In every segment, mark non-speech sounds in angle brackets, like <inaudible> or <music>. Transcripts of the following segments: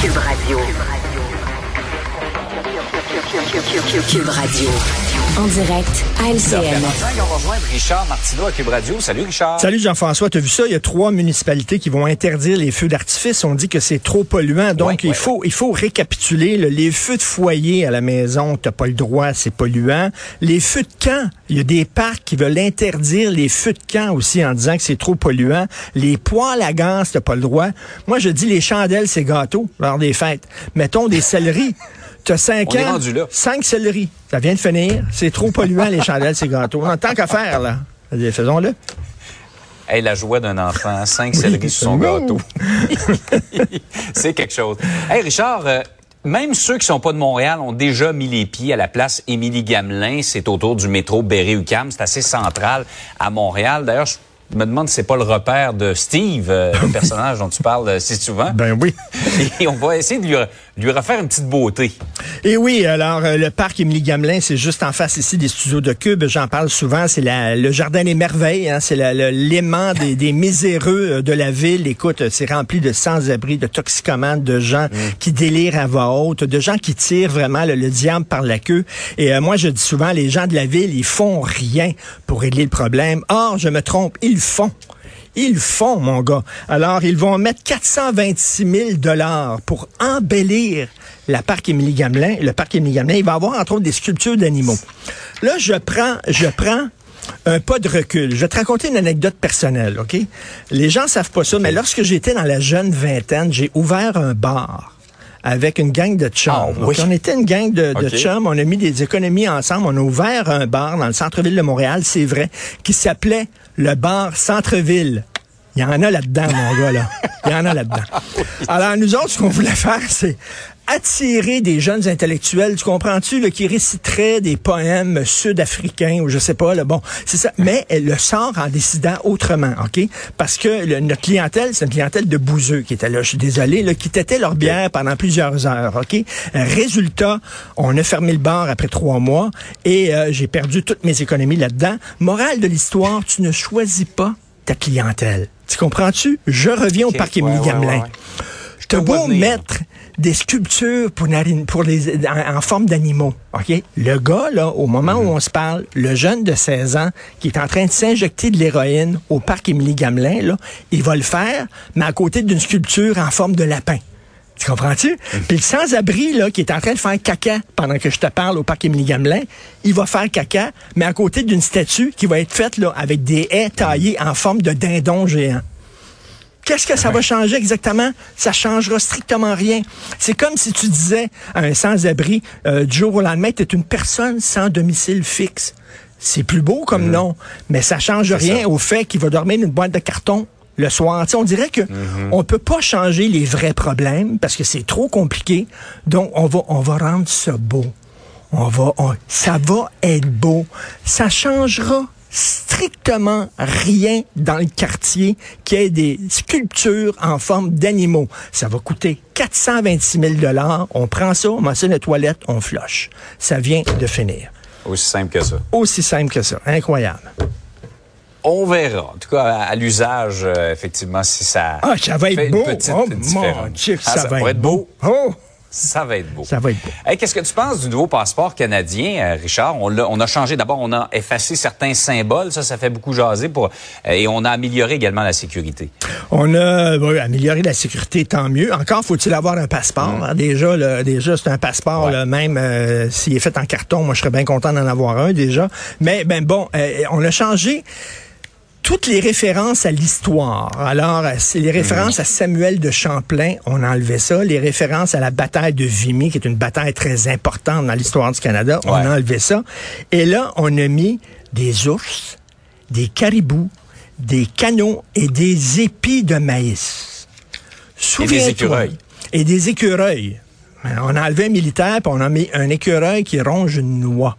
Cube Radio. Cube Radio. En direct à LCN. On va rejoindre Richard Martineau à Cube Radio. Salut Richard. Salut Jean-François, tu as vu ça? Il y a trois municipalités qui vont interdire les feux d'artifice. On dit que c'est trop polluant. Donc, Ouais, il, ouais, faut, il faut récapituler. là. les feux de foyer à la maison, tu pas le droit, c'est polluant. Les feux de camp, il y a des parcs qui veulent interdire les feux de camp aussi en disant que c'est trop polluant. Les poêles à gaz, t'as pas le droit. Moi, je dis les chandelles, c'est gâteau lors des fêtes. Mettons des céleris. <laughs> Tu as cinq ans, rendu là. cinq céleris. Ça vient de finir. C'est trop polluant, les chandelles, c'est gâteau. En tant qu'à faire, là. Faisons-le. Hey, la joie d'un enfant, cinq céleris sur son Oui. gâteau. <laughs> c'est quelque chose. Hey Richard, euh, même ceux qui sont pas de Montréal ont déjà mis les pieds à la place Émilie Gamelin. C'est autour du métro Berry-UQAM. C'est assez central à Montréal. D'ailleurs, je me demande si c'est pas le repère de Steve, euh, le personnage dont tu parles euh, si souvent. Ben oui. <laughs> Et on va essayer de lui, lui refaire une petite beauté. Et oui, alors euh, le parc Émilie Gamelin, c'est juste en face ici des studios de Cube. J'en parle souvent. C'est le jardin des merveilles. hein. C'est l'aimant <laughs> des, des miséreux euh, de la ville. Écoute, c'est rempli de sans-abri, de toxicomanes, de gens qui délirent à voix haute, de gens qui tirent vraiment le, le diable par la queue. Et euh, moi, je dis souvent, les gens de la ville, ils font rien pour régler le problème. Or, je me trompe, ils font. Ils font, mon gars. Alors, ils vont mettre 426 000 dollars pour embellir la parc Émilie Gamelin. Le parc Émilie Gamelin, il va avoir entre autres des sculptures d'animaux. Là, je prends, je prends un pas de recul. Je vais te raconter une anecdote personnelle, OK? Les gens savent pas ça, mais lorsque j'étais dans la jeune vingtaine, j'ai ouvert un bar avec une gang de chums. Ah, Donc, oui. on était une gang de, de chums, on a mis des économies ensemble, on a ouvert un bar dans le centre-ville de Montréal, c'est vrai, qui s'appelait le bar Centre-ville. Il y en a là-dedans, mon gars, là. Il y en a là-dedans. <laughs> Alors, nous autres, ce qu'on voulait faire, c'est attirer des jeunes intellectuels, tu comprends-tu, qui réciteraient des poèmes sud-africains ou je sais pas, là, bon, c'est ça. Mais elle le sort en décidant autrement, OK? Parce que le- notre clientèle, c'est une clientèle de bouseux qui était là, je suis désolé, là, qui têtaient leur bière pendant plusieurs heures, OK? Résultat, on a fermé le bar après trois mois et euh, j'ai perdu toutes mes économies là-dedans. Morale de l'histoire, tu ne choisis pas ta clientèle. Tu comprends-tu? Je reviens au parc Émilie ouais, Gamelin. ouais, ouais. Te vois beau mettre des sculptures pour, les, en, en forme d'animaux, OK? Le gars, là, au moment Mhm. où on se parle, le jeune de 16 ans qui est en train de s'injecter de l'héroïne au parc Émilie Gamelin, là, il va le faire, mais à côté d'une sculpture en forme de lapin. Tu comprends-tu? Mhm. Puis le sans-abri, là, qui est en train de faire caca pendant que je te parle au parc Émilie Gamelin, il va faire caca, mais à côté d'une statue qui va être faite, là, avec des haies taillées en forme de dindon géant. Qu'est-ce que ça va changer exactement? Ça changera strictement rien. C'est comme si tu disais à un sans-abri, euh, du jour au lendemain, tu es une personne sans domicile fixe. C'est plus beau comme nom, mais ça change rien ça. au fait qu'il va dormir dans une boîte de carton le soir. On dirait que Mhm. on peut pas changer les vrais problèmes parce que c'est trop compliqué. Donc, on va, on va rendre ça beau. On va, on- ça va être beau. Ça changera strictement rien dans le quartier qui ait des sculptures en forme d'animaux. Ça va coûter 426 000 dollars. On prend ça, on met ça dans la toilette, on flush. Ça vient de finir. Aussi simple que ça. Aussi simple que ça. Incroyable. On verra. En tout cas, à, à l'usage, euh, effectivement, si ça. Ah, ça va fait être une beau. petite Oh, différence. mon Dieu, Ah, ça, va être beau. Oh, Ça va être beau. ça va être beau. Hey, Qu'est-ce que tu penses du nouveau passeport canadien, euh, Richard? On, l'a- on a changé. D'abord, on a effacé certains symboles. Ça, ça fait beaucoup jaser. Pour, euh, et on a amélioré également la sécurité. On a bon, amélioré la sécurité, tant mieux. Encore faut-il avoir un passeport. hein. Déjà, là, déjà c'est un passeport, Ouais. là, même euh, s'il est fait en carton. Moi, je serais bien content d'en avoir un déjà. Mais ben bon, euh, on a changé toutes les références à l'histoire. Alors, c'est les références à Samuel de Champlain, on a enlevé ça. Les références à la bataille de Vimy, qui est une bataille très importante dans l'histoire du Canada, on Ouais. a enlevé ça. Et là, on a mis des ours, des caribous, des canons et des épis de maïs. Souviens-toi. écureuils. Et des écureuils. On a enlevé un militaire, puis on a mis un écureuil qui ronge une noix.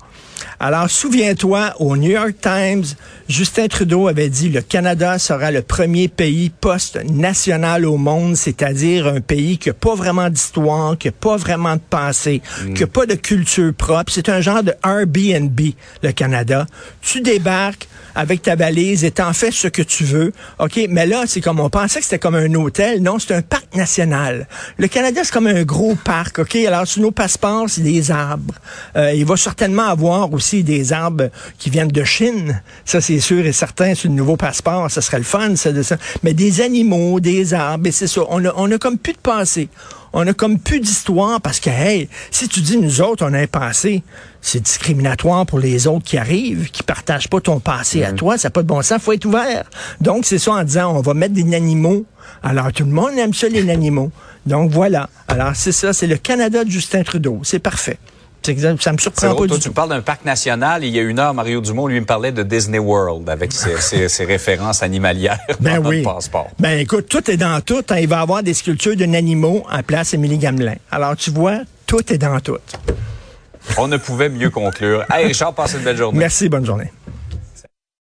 Alors, souviens-toi, au New York Times, Justin Trudeau avait dit le Canada sera le premier pays post-national au monde, c'est-à-dire un pays qui n'a pas vraiment d'histoire, qui n'a pas vraiment de passé, qui n'a pas de culture propre. C'est un genre de Airbnb, le Canada. Tu débarques, avec ta valise et t'en fais ce que tu veux. OK, mais là, c'est comme on pensait que c'était comme un hôtel. Non, c'est un parc national. Le Canada, c'est comme un gros parc. OK, alors sur nos passeports, c'est des arbres. Euh, il va certainement avoir aussi des arbres qui viennent de Chine. Ça, c'est sûr et certain. Sur le nouveau passeport, ça serait le fun, ça, de ça. Mais des animaux, des arbres, et c'est ça. On a, on a comme plus de passé on a comme plus d'histoire parce que, hey, si tu dis nous autres, on a un passé, c'est discriminatoire pour les autres qui arrivent, qui partagent pas ton passé à toi, ça n'a pas de bon sens, faut être ouvert. Donc, c'est ça en disant, on va mettre des animaux. Alors, tout le monde aime ça, les animaux. Donc, voilà. Alors, c'est ça, c'est le Canada de Justin Trudeau. C'est parfait. Ça me surprend pas toi, tu parles d'un parc national. Il y a une heure, Mario Dumont, lui, me parlait de Disney World avec ses, <laughs> ses, références animalières ben dans oui. passeport. Ben écoute, tout est dans tout. Hein. Il va y avoir des sculptures d'un animaux à place Émilie Gamelin. Alors, tu vois, tout est dans tout. On ne pouvait mieux conclure. Hey, Richard, passe une belle journée. Merci, bonne journée.